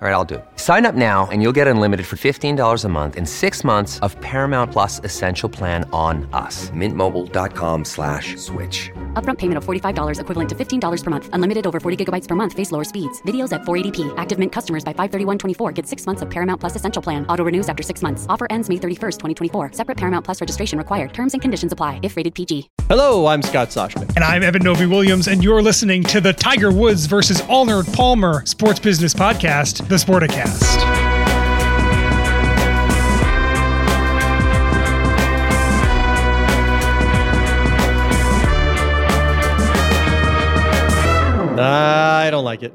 All right, I'll do it. Sign up now and you'll get unlimited for $15 a month and six months of Paramount Plus Essential Plan on us. Mintmobile.com slash switch. Upfront payment of $45 equivalent to $15 per month. Unlimited over 40 gigabytes per month. Face lower speeds. Videos at 480p. Active Mint customers by 531.24 get six months of Paramount Plus Essential Plan. Auto renews after six months. Offer ends May 31st, 2024. Separate Paramount Plus registration required. Terms and conditions apply if rated PG. Hello, I'm Scott Soshnick. And I'm Eben Novy Williams, and you're listening to the Tiger Woods versus Arnold Palmer Sports Business Podcast, the Sporticast. I don't like it.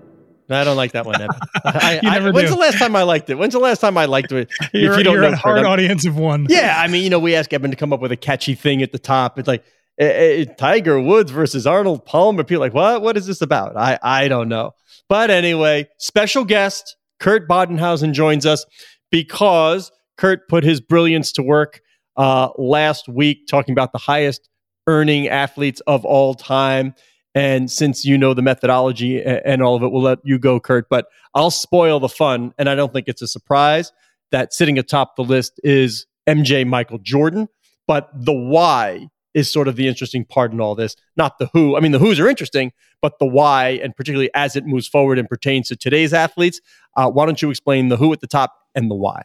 I don't like that one. I, You I- when's do. the last time I liked it? When's the last time I liked it? If You're, you know, a hard I'm- audience of one. Yeah, I mean, you know, we ask Eben to come up with a catchy thing at the top. It's like eh, eh, Tiger Woods versus Arnold Palmer. People are like, what? What is this about? I I don't know. But anyway, special guest Kurt Badenhausen joins us because Kurt put his brilliance to work uh, last week talking about the highest earning athletes of all time. And since you know the methodology a- and all of it, we'll let you go, Kurt. But I'll spoil the fun, and I don't think it's a surprise that sitting atop the list is MJ Michael Jordan. But the why is sort of the interesting part in all this, not the who. I mean, the who's are interesting, but the why, and particularly as it moves forward and pertains to today's athletes. Uh, why don't you explain the who at the top and the why?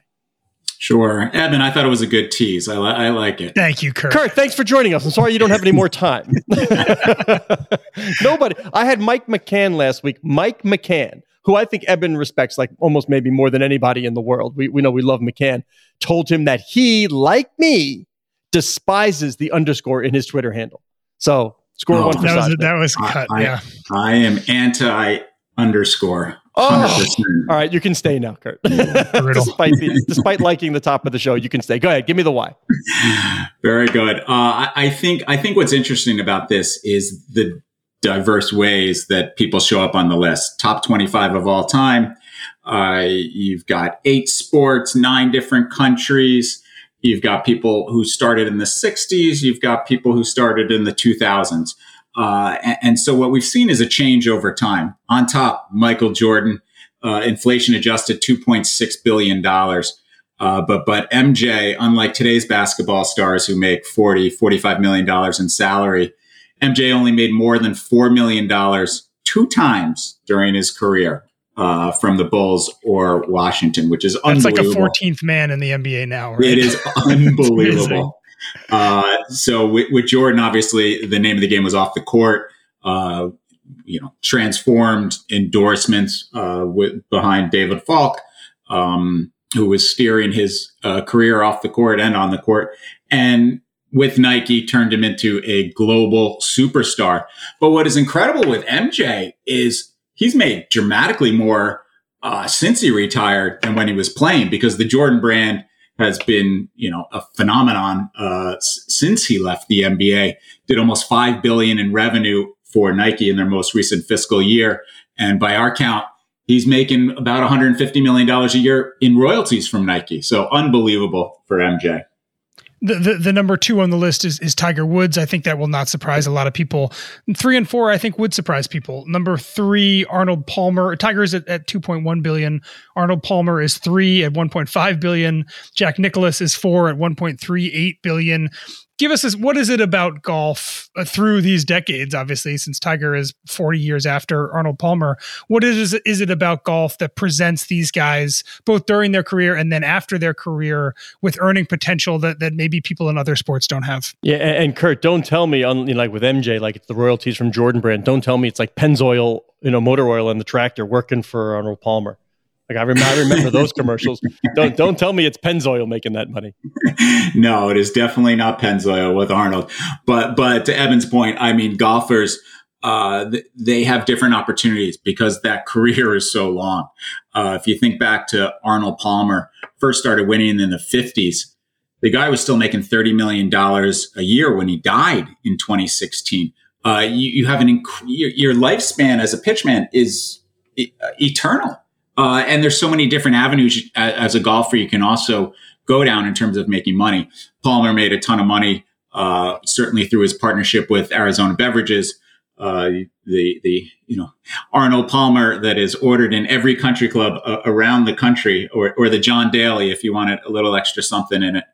Sure. Eben, I thought it was a good tease. I, li- I like it. Thank you, Kurt. Kurt, thanks for joining us. I'm sorry you don't have any more time. Nobody. I had Mike McCann last week. Mike McCann, who I think Eben respects like almost maybe more than anybody in the world. We, we know we love McCann. Told him that he, like me, despises the underscore in his Twitter handle. So score Oh. one for That was, that was I- cut. I- yeah. I am anti underscore. Oh. 100%. All right, you can stay now, Kurt. Despite, the, despite liking the top of the show, you can stay. Go ahead, give me the why. Very good. Uh, I, I think I think what's interesting about this is the diverse ways that people show up on the list. Top 25 of all time. Uh, you've got eight sports, nine different countries. You've got people who started in the 60s. You've got people who started in the 2000s. Uh, and, and so what we've seen is a change over time. On top, Michael Jordan, uh, inflation adjusted $2.6 billion. Uh, but but MJ, unlike today's basketball stars who make 40, 45 million dollars in salary, MJ only made more than four million dollars two times during his career uh, from the Bulls or Washington, which is That's like a 14th man in the NBA now, right? It is unbelievable. uh, so with, with Jordan, obviously, the name of the game was off the court. Uh, you know, transformed endorsements uh, with, behind David Falk, um, who was steering his uh, career off the court and on the court, and with Nike turned him into a global superstar. But what is incredible with MJ is he's made dramatically more uh, since he retired than when he was playing because the Jordan brand has been, you know, a phenomenon uh, s- since he left the NBA. Did almost five billion in revenue for Nike in their most recent fiscal year, and by our count, he's making about 150 million dollars a year in royalties from Nike. So unbelievable for MJ. The, the the number two on the list is is Tiger Woods. I think that will not surprise a lot of people. Three and four, I think, would surprise people. Number three, Arnold Palmer. Tiger's at, at two point one billion. Arnold Palmer is three at one point five billion. Jack Nicklaus is four at one point three eight billion. Give us this. What is it about golf uh, through these decades? Obviously, since Tiger is forty years after Arnold Palmer, what is is it about golf that presents these guys both during their career and then after their career with earning potential that that maybe people in other sports don't have? Yeah, and, and Kurt, don't tell me on you know, like with MJ, like it's the royalties from Jordan Brand. Don't tell me it's like Pennzoil, you know, motor oil and the tractor working for Arnold Palmer. Like I remember, I remember those commercials. Don't don't tell me it's Pennzoil making that money. no, it is definitely not Pennzoil with Arnold. But but to Eben's point, I mean, golfers uh, they have different opportunities because that career is so long. Uh, if you think back to Arnold Palmer, first started winning in the 50s, the guy was still making $30 million a year when he died in 2016. Uh, you, you, have an inc- your, your, lifespan as a pitchman is e- eternal. Uh, and there's so many different avenues as a golfer you can also go down in terms of making money. Palmer made a ton of money, uh, certainly through his partnership with Arizona Beverages uh, the the you know Arnold Palmer that is ordered in every country club uh, around the country, or or the John Daly if you wanted a little extra something in it,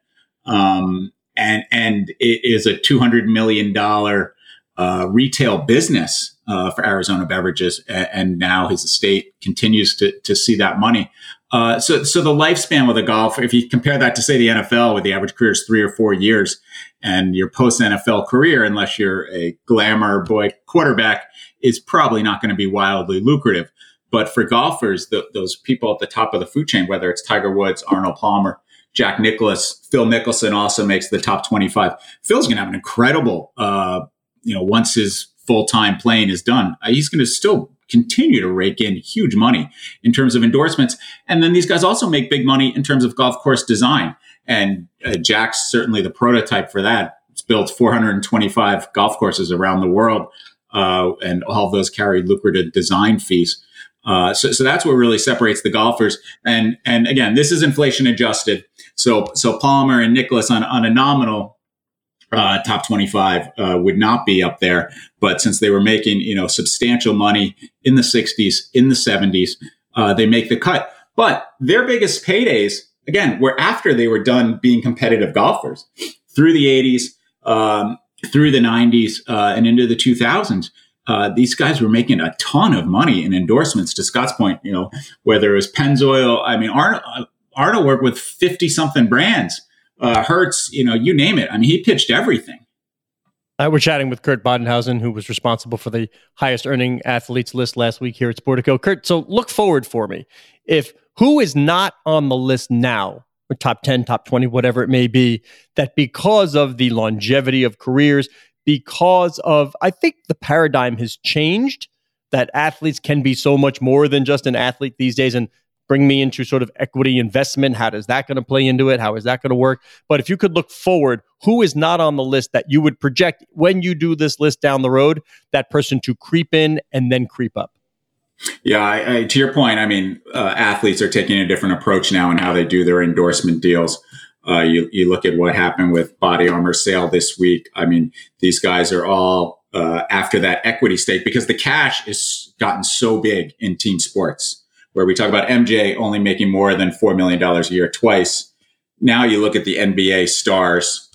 um, and and it is a two hundred million dollar uh, retail business uh, for Arizona Beverages, and, and, now his estate continues to to see that money. Uh, so, so the lifespan with a golfer, if you compare that to say the NFL, where the average career is three or four years, and your post NFL career, unless you're a glamour boy quarterback, is probably not going to be wildly lucrative. But for golfers, the, those people at the top of the food chain, whether it's Tiger Woods, Arnold Palmer, Jack Nicklaus, Phil Mickelson also makes the top 25. Phil's going to have an incredible, uh, you know, once his full time playing is done, uh, he's going to still continue to rake in huge money in terms of endorsements. And then these guys also make big money in terms of golf course design. And uh, Jack's certainly the prototype for that. It's built 425 golf courses around the world, uh, and all of those carry lucrative design fees. Uh, so, so that's what really separates the golfers. And and again, this is inflation adjusted. So so Palmer and Nicklaus on, on a nominal uh, top 25 uh, would not be up there. But since they were making, you know, substantial money in the 60s, in the 70s, uh, they make the cut. But their biggest paydays, again, were after they were done being competitive golfers through the 80s, um, through the 90s, uh, and into the 2000s. Uh, these guys were making a ton of money in endorsements. To Scott's point, you know, whether it was Pennzoil, I mean, Arnold, uh, Arnold worked with 50 something brands uh, Hertz, you know, you name it. I mean, he pitched everything. Uh, we're chatting with Kurt Badenhausen, who was responsible for the highest earning athletes list last week here at Sportico. Kurt, so look forward for me. If who is not on the list now, or top 10, top 20, whatever it may be, that because of the longevity of careers, because of, I think the paradigm has changed that athletes can be so much more than just an athlete these days. And bring me into sort of equity investment. How does that going to play into it? How is that going to work? But if you could look forward, who is not on the list that you would project when you do this list down the road, that person to creep in and then creep up? Yeah, I, I, to your point, I mean, uh, athletes are taking a different approach now in how they do their endorsement deals. Uh, you, you look at what happened with Body Armor sale this week. I mean, these guys are all uh, after that equity stake because the cash has gotten so big in team sports where we talk about MJ only making more than $4 million a year twice. Now you look at the NBA stars,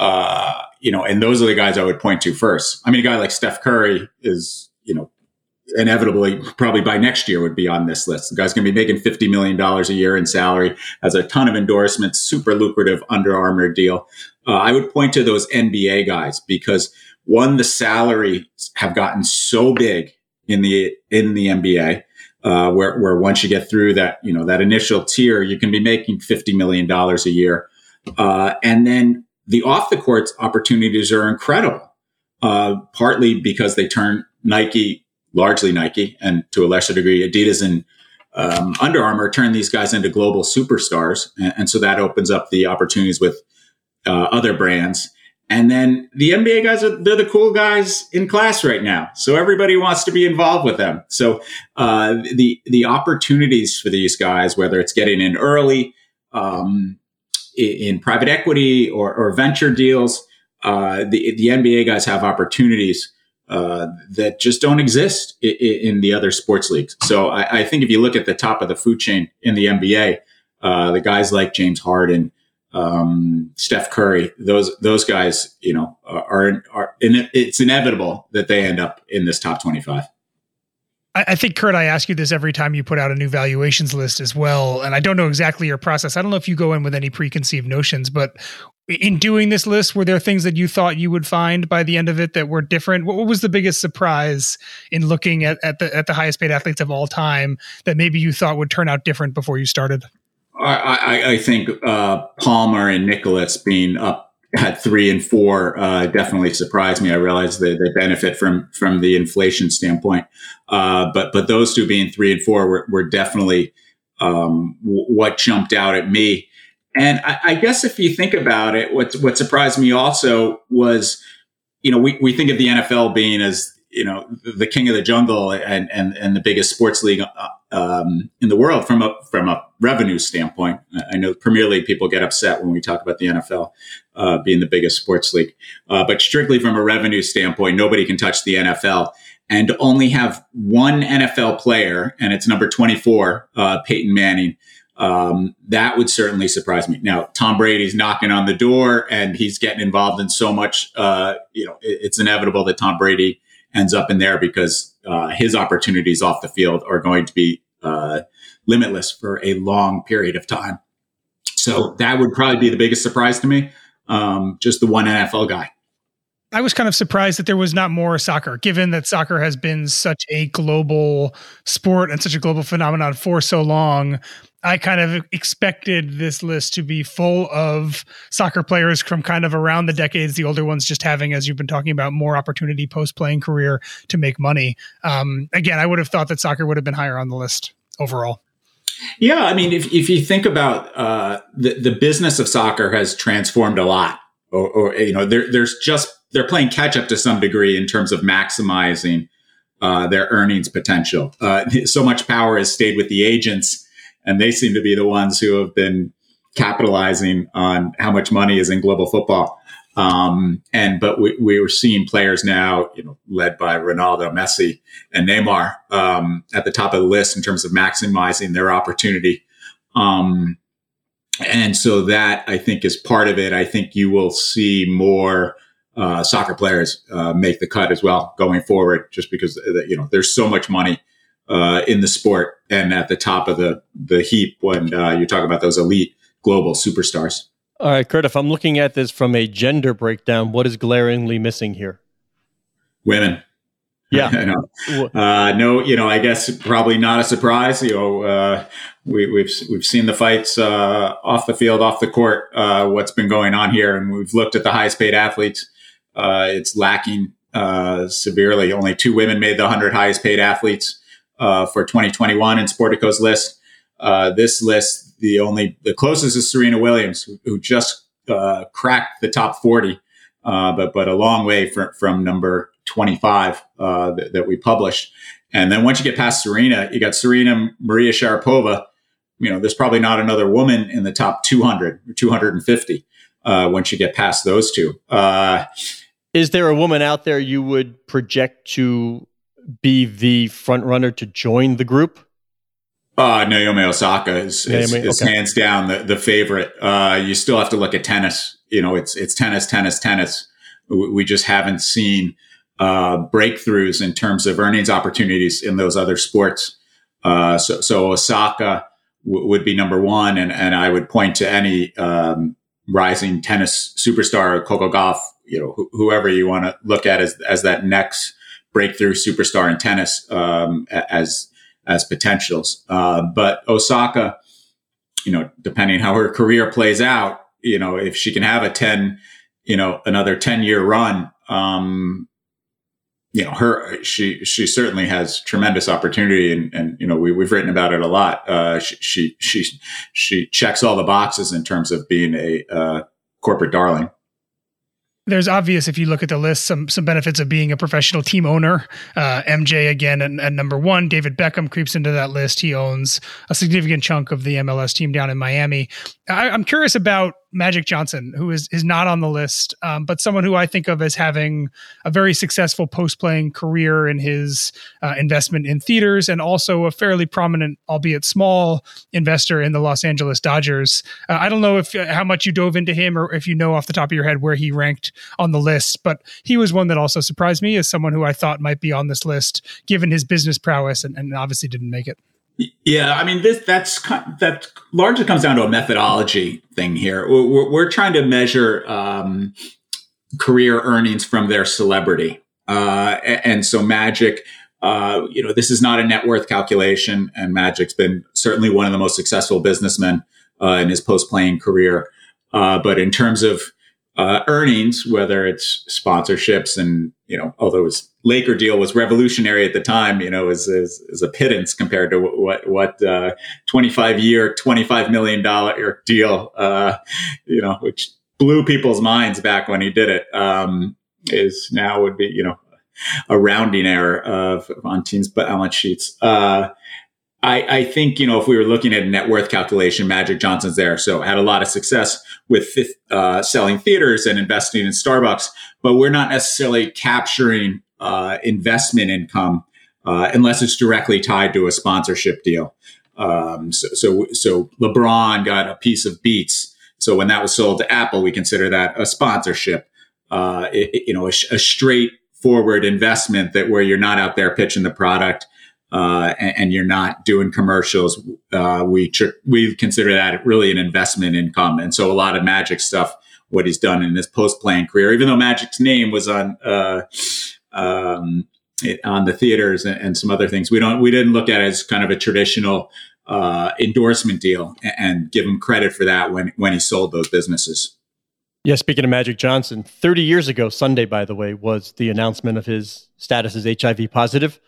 uh, you know, and those are the guys I would point to first. I mean, a guy like Steph Curry is, you know, inevitably probably by next year would be on this list. The guy's going to be making $50 million a year in salary, has a ton of endorsements, super lucrative Under Armour deal. Uh, I would point to those NBA guys because one, the salaries have gotten so big in the, in the NBA uh, where, where once you get through that, you know, that initial tier, you can be making $50 million a year. Uh, and then the off the courts opportunities are incredible, uh, partly because they turn Nike, largely Nike, and to a lesser degree, Adidas and um, Under Armour turn these guys into global superstars. And, and so that opens up the opportunities with uh, other brands. And then the NBA guys are, they're the cool guys in class right now. So everybody wants to be involved with them. So, uh, the, the opportunities for these guys, whether it's getting in early, um, in, in, private equity or, or venture deals, uh, the, the NBA guys have opportunities, uh, that just don't exist in, in, the other sports leagues. So I, I, think if you look at the top of the food chain in the NBA, uh, the guys like James Harden, um, Steph Curry, those those guys, you know, are are, in, it's inevitable that they end up in this top twenty five. I, think Kurt, I ask you this every time you put out a new valuations list as well, and I don't know exactly your process. I don't know if you go in with any preconceived notions, but in doing this list, were there things that you thought you would find by the end of it that were different? What, was the biggest surprise in looking at, at the at the highest paid athletes of all time that maybe you thought would turn out different before you started? I, I, I think uh, Palmer and Nicklaus being up at three and four uh, definitely surprised me. I realized that they benefit from from the inflation standpoint, uh, but but those two being three and four were, were definitely um, w- what jumped out at me. And I, I, guess if you think about it, what what surprised me also was, you know, we, we think of the NFL being as you know the king of the jungle and and and the biggest sports league uh, um, in the world from a from a revenue standpoint. I know Premier League people get upset when we talk about the NFL uh, being the biggest sports league, uh, but strictly from a revenue standpoint, nobody can touch the NFL. And only have one NFL player, and it's number twenty four, uh, Peyton Manning. Um, that would certainly surprise me. Now, Tom Brady's knocking on the door, and he's getting involved in so much. Uh, you know, it, it's inevitable that Tom Brady ends up in there because uh, his opportunities off the field are going to be uh, limitless for a long period of time. So that would probably be the biggest surprise to me. Um, just the one NFL guy. I was kind of surprised that there was not more soccer, given that soccer has been such a global sport and such a global phenomenon for so long. I kind of expected this list to be full of soccer players from kind of around the decades, the older ones just having, as you've been talking about, more opportunity post playing career to make money. Um, again, I would have thought that soccer would have been higher on the list overall. Yeah, I mean, if, if you think about uh, the the business of soccer has transformed a lot, or, or you know, there, there's just they're playing catch up to some degree in terms of maximizing uh, their earnings potential. Uh, so much power has stayed with the agents and they seem to be the ones who have been capitalizing on how much money is in global football. Um, and but we, we were seeing players now, you know, led by Ronaldo, Messi, and Neymar um, at the top of the list in terms of maximizing their opportunity. Um, and so that I think is part of it. I think you will see more uh, soccer players uh, make the cut as well going forward, just because uh, you know there's so much money uh, in the sport and at the top of the the heap when uh, you talk about those elite global superstars. All right, Kurt. If I'm looking at this from a gender breakdown, what is glaringly missing here? Women. Yeah. uh, no, you know, I guess probably not a surprise. You know, uh, we, have we've, we've seen the fights uh, off the field, off the court. Uh, what's been going on here, and we've looked at the highest paid athletes. Uh, it's lacking uh, severely. Only two women made the hundred highest paid athletes uh, for 2021 in Sportico's list. Uh, this list, the only the closest is Serena Williams, who, who just uh, cracked the top 40, uh, but but a long way from from number 25 uh, that, that, we published. And then once you get past Serena, you got Serena Maria Sharapova. You know, there's probably not another woman in the top 200 or 250 uh, once you get past those two. Is there a woman out there you would project to be the front runner to join the group? Uh, Naomi Osaka is, is, Naomi, is okay. hands down the, the favorite. Uh, you still have to look at tennis. You know, it's it's tennis, tennis, tennis. We just haven't seen uh, breakthroughs in terms of earnings opportunities in those other sports. Uh, so, so Osaka w- would be number one, and and I would point to any um, rising tennis superstar, Coco Gauff, you know, wh- whoever you want to look at as as that next breakthrough superstar in tennis um, as as potentials. Uh, but Osaka, you know, depending how her career plays out, you know, if she can have a ten, you know, another ten year run, um, you know, her she she certainly has tremendous opportunity, and and you know we we've written about it a lot. Uh, she, she she she checks all the boxes in terms of being a uh, corporate darling there's obvious if you look at the list some some benefits of being a professional team owner. Uh, MJ again at, at, number one. David Beckham creeps into that list. He owns a significant chunk of the MLS team down in Miami. I, am curious about Magic Johnson, who is is not on the list, um, but someone who I think of as having a very successful post playing career in his uh, investment in theaters, and also a fairly prominent, albeit small, investor in the Los Angeles Dodgers. Uh, I don't know if uh, how much you dove into him, or if you know off the top of your head where he ranked on the list, but he was one that also surprised me as someone who I thought might be on this list, given his business prowess, and, and obviously didn't make it. Yeah, I mean, this that's that largely comes down to a methodology thing here. We're, we're trying to measure um, career earnings from their celebrity, uh, and so Magic. Uh, you know, this is not a net worth calculation, and Magic's been certainly one of the most successful businessmen uh, in his post playing career. Uh, but in terms of uh, earnings, whether it's sponsorships and, you know, although his Laker deal was revolutionary at the time, you know, is, is a pittance compared to what, what, uh, 25 year, $25 million deal, uh, you know, which blew people's minds back when he did it, um, is now would be, you know, a rounding error of on teams' balance sheets. Uh, I, I, think, you know, if we were looking at a net worth calculation, Magic Johnson's there. So had a lot of success with uh, selling theaters and investing in Starbucks, but we're not necessarily capturing uh, investment income uh, unless it's directly tied to a sponsorship deal. Um, so, so, so LeBron got a piece of Beats. So when that was sold to Apple, we consider that a sponsorship. Uh, it, you know, a, a straightforward investment that where you're not out there pitching the product uh, and, and, you're not doing commercials, uh, we tr- we consider that really an investment income. And so a lot of Magic stuff, what he's done in his post playing career, even though Magic's name was on uh, um, it, on the theaters and, and, some other things, we don't we didn't look at it as kind of a traditional uh, endorsement deal and, and give him credit for that when when he sold those businesses. Yeah, speaking of Magic Johnson, 30 years ago, Sunday, by the way, was the announcement of his status as HIV positive.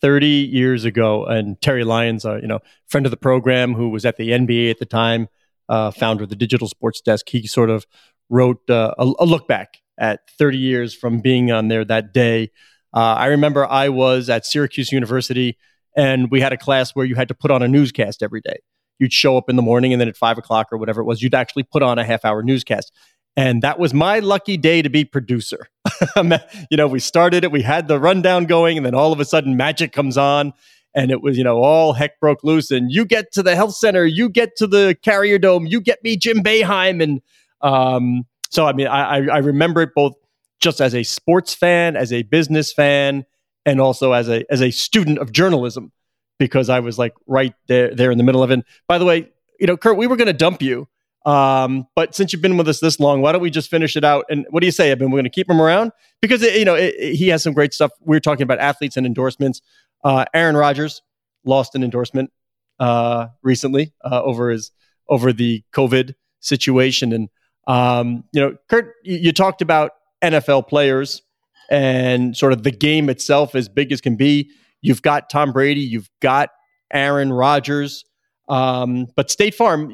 30 years ago. And Terry Lyons, uh, you know, friend of the program who was at the NBA at the time, uh, founder of the Digital Sports Desk, he sort of wrote uh, a, a, look back at 30 years from being on there that day. Uh, I remember I was at Syracuse University and we had a class where you had to put on a newscast every day. You'd show up in the morning and then at five o'clock or whatever it was, you'd actually put on a half hour newscast. And that was my lucky day to be producer. you know, we started it, we had the rundown going, and then all of a sudden magic comes on. And it was, you know, all heck broke loose. And you get to the health center, you get to the carrier dome, you get me Jim Boeheim. And um, so, I mean, I, I remember it both just as a sports fan, as a business fan, and also as a as a student of journalism, because I was like right there there in the middle of it. And by the way, you know, Kurt, we were going to dump you um, but since you've been with us this long, why don't we just finish it out? And what do you say, Eben? We're going to keep him around because it, you know it, it, he has some great stuff. We are talking about athletes and endorsements. Uh, Aaron Rodgers lost an endorsement uh, recently uh, over his over the COVID situation, and um, you know, Kurt, you, you talked about NFL players and sort of the game itself as big as can be. You've got Tom Brady, you've got Aaron Rodgers, um, but State Farm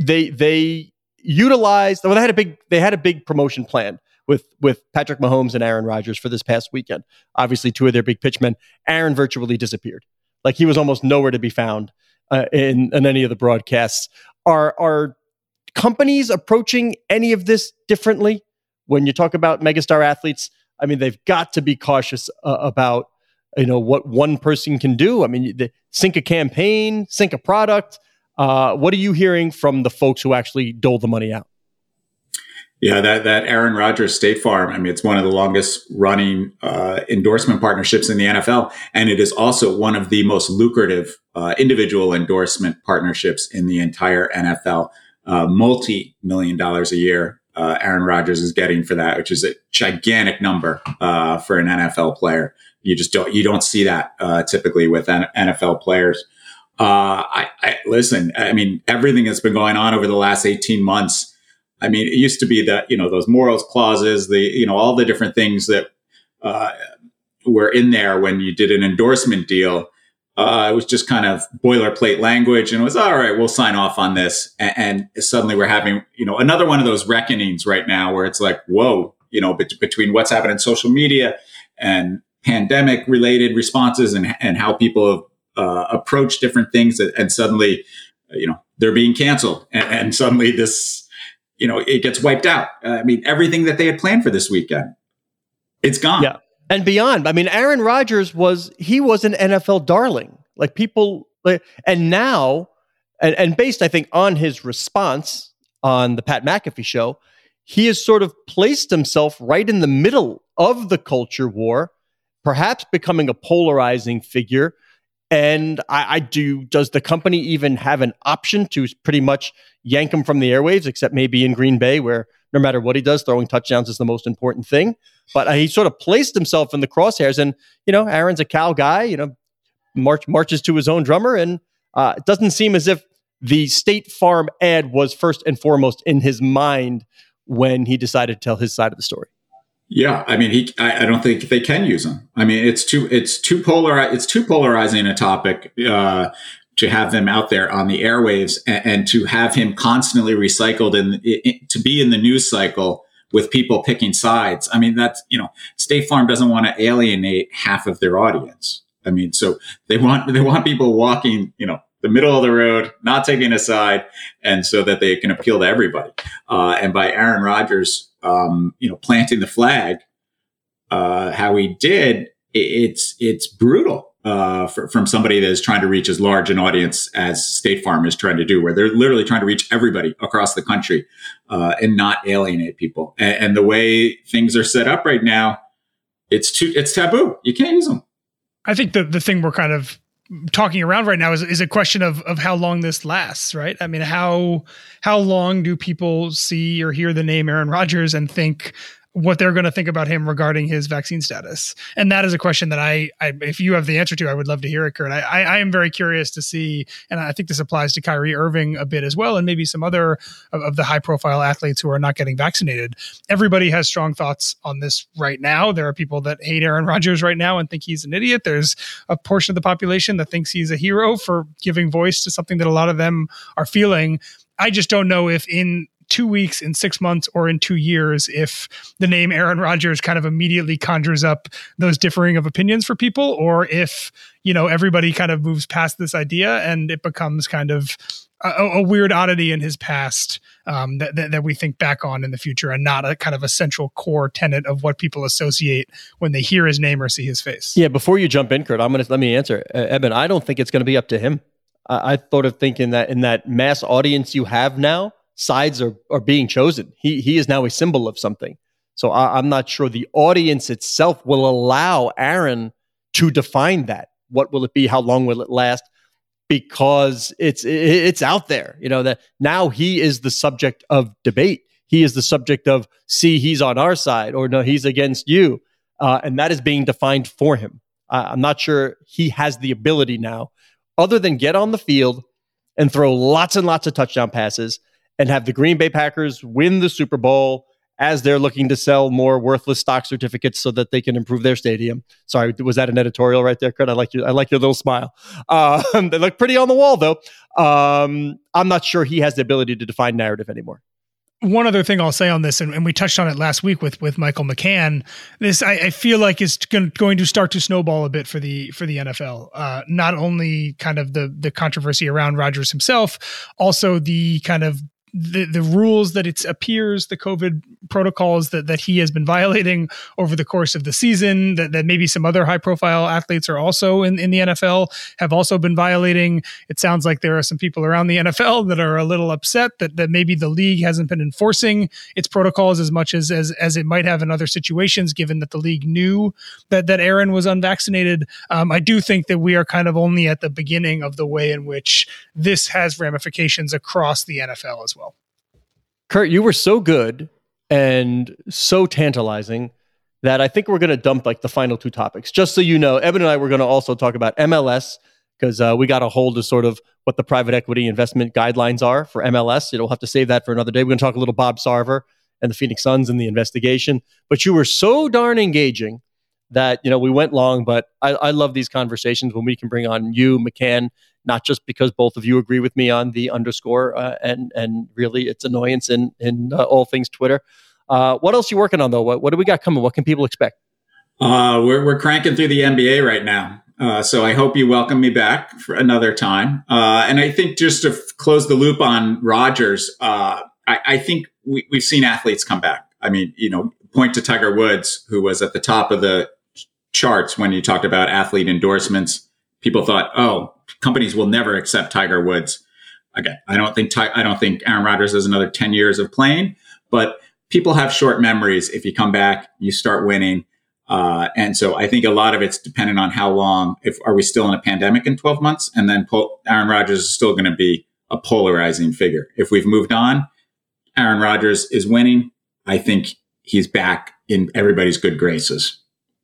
they they utilized well they had a big they had a big promotion plan with with Patrick Mahomes and Aaron Rodgers for this past weekend. Obviously, two of their big pitchmen. Aaron virtually disappeared. Like he was almost nowhere to be found uh, in in any of the broadcasts. Are are companies approaching any of this differently? When you talk about megastar athletes, I mean they've got to be cautious uh, about you know what one person can do. I mean, the, sync a campaign, sync a product uh, what are you hearing from the folks who actually dole the money out? Yeah, that that Aaron Rodgers State Farm. I mean, it's one of the longest running uh, endorsement partnerships in the NFL, and it is also one of the most lucrative uh, individual endorsement partnerships in the entire NFL. Uh, Multi million dollars a year, uh, Aaron Rodgers is getting for that, which is a gigantic number uh, for an NFL player. You just don't you don't see that uh, typically with NFL players. Uh, I, I, listen. I mean, everything that's been going on over the last eighteen months. I mean, it used to be that you know those morals clauses, the you know all the different things that uh, were in there when you did an endorsement deal. Uh, it was just kind of boilerplate language, and it was all right. We'll sign off on this, and, and suddenly we're having you know another one of those reckonings right now, where it's like, whoa, you know, bet- between what's happening in social media and pandemic related responses and, and how people have uh, approach different things and, and, suddenly you know they're being canceled and, and, suddenly this you know, it gets wiped out. Uh, I mean, everything that they had planned for this weekend, it's gone. Yeah. And beyond. I mean, Aaron Rodgers was, he was an NFL darling. Like people, like, and now, and, and based, I think, on his response on the Pat McAfee show, he has sort of placed himself right in the middle of the culture war, perhaps becoming a polarizing figure. And I, I, do. Does the company even have an option to pretty much yank him from the airwaves, except maybe in Green Bay, where no matter what he does, throwing touchdowns is the most important thing. But uh, he sort of placed himself in the crosshairs. And you know, Aaron's a Cal guy. You know, march, marches to his own drummer, and uh, it doesn't seem as if the State Farm ad was first and foremost in his mind when he decided to tell his side of the story. Yeah, I mean, he. I, I, don't think they can use him. I mean, it's too. It's too polar. It's too polarizing a topic uh, to have them out there on the airwaves and, and to have him constantly recycled and to be in the news cycle with people picking sides. I mean, that's you know, State Farm doesn't want to alienate half of their audience. I mean, so they want they want people walking, you know, the middle of the road, not taking a side, and so that they can appeal to everybody. Uh, and by Aaron Rodgers, um, you know, planting the flag, uh, how he did, it's it's brutal uh, for, from somebody that is trying to reach as large an audience as State Farm is trying to do, where they're literally trying to reach everybody across the country uh, and not alienate people. And, and the way things are set up right now, it's too it's taboo. You can't use them. I think the the thing we're kind of talking around right now is, is a question of of how long this lasts, right? I mean, how how long do people see or hear the name Aaron Rodgers and think what they're going to think about him regarding his vaccine status. And that is a question that I, I if you have the answer to, I would love to hear it, Kurt. I, I, I, am very curious to see, and I think this applies to Kyrie Irving a bit as well, and maybe some other of, of the high profile athletes who are not getting vaccinated. Everybody has strong thoughts on this right now. There are people that hate Aaron Rodgers right now and think he's an idiot. There's a portion of the population that thinks he's a hero for giving voice to something that a lot of them are feeling. I just don't know if in two weeks, in six months, or in two years if the name Aaron Rodgers kind of immediately conjures up those differing of opinions for people, or if, you know, everybody kind of moves past this idea and it becomes kind of a, a weird oddity in his past um, that, that, that, we think back on in the future and not a kind of a central core tenet of what people associate when they hear his name or see his face. Yeah, before you jump in, Kurt, I'm going to let me answer. Uh, I don't think it's going to be up to him. I thought of thinking that in that mass audience you have now, sides are, are being chosen. He, he is now a symbol of something. So I, I'm not sure the audience itself will allow Aaron to define that. What will it be? How long will it last? Because it's it's out there, you know that now he is the subject of debate. He is the subject of see he's on our side or no he's against you, uh, and that is being defined for him. Uh, I'm not sure he has the ability now, other than get on the field and throw lots and lots of touchdown passes and have the Green Bay Packers win the Super Bowl as they're looking to sell more worthless stock certificates so that they can improve their stadium. Sorry, was that an editorial right there, Kurt? I like you. I like your little smile. Uh, they look pretty on the wall, though. Um, I'm not sure he has the ability to define narrative anymore one other thing I'll say on this, and, and, we touched on it last week with with Michael McCann. This I, I feel like is going, going to start to snowball a bit for the for the NFL. Uh, not only kind of the the controversy around Rodgers himself, also the kind of the, the rules that it appears the COVID protocols that, that he has been violating over the course of the season, that, that maybe some other high profile athletes are also in, in the NFL have also been violating. It sounds like there are some people around the NFL that are a little upset that, that maybe the league hasn't been enforcing its protocols as much as, as, as it might have in other situations, given that the league knew that, that Aaron was unvaccinated. Um, I do think that we are kind of only at the beginning of the way in which this has ramifications across the NFL as well. Kurt, you were so good and so tantalizing that I think we're going to dump like the final two topics. Just so you know, Eben and I were going to also talk about MLS because uh, we got a hold of sort of what the private equity investment guidelines are for MLS. You know, we'll have to save that for another day. We're going to talk a little Bob Sarver and the Phoenix Suns and the investigation. But you were so darn engaging that you know we went long. But I, I love these conversations when we can bring on you, McCann, not just because both of you agree with me on the underscore uh, and and really its annoyance in in uh, all things Twitter. Uh, what else are you working on though? What what do we got coming? What can people expect? Uh, we're we're cranking through the NBA right now. Uh, so I hope you welcome me back for another time. Uh, and I think just to f- close the loop on Rodgers, I, I think we, we've seen athletes come back. I mean, you know, point to Tiger Woods, who was at the top of the charts when you talked about athlete endorsements. People thought, oh, companies will never accept Tiger Woods. Again, I don't think I don't think Aaron Rodgers has another ten years of playing, but people have short memories. If you come back, you start winning. Uh, and so I think a lot of it's dependent on how long. If are we still in a pandemic in 12 months, and then Aaron Rodgers is still going to be a polarizing figure. If we've moved on, Aaron Rodgers is winning. I think he's back in everybody's good graces.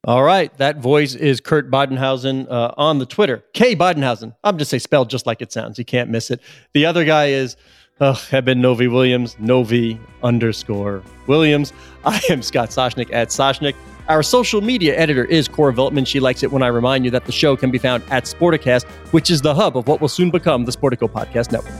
All right, that voice is Kurt Badenhausen uh, on the Twitter. K Badenhausen. I'm just say spelled just like it sounds. You can't miss it. The other guy is Ugh, Eben Novy Williams, Novy underscore Williams. I am Scott Soshnick at Soshnick. Our social media editor is Cora Veltman. She likes it when I remind you that the show can be found at Sporticast, which is the hub of what will soon become the Sportico Podcast Network.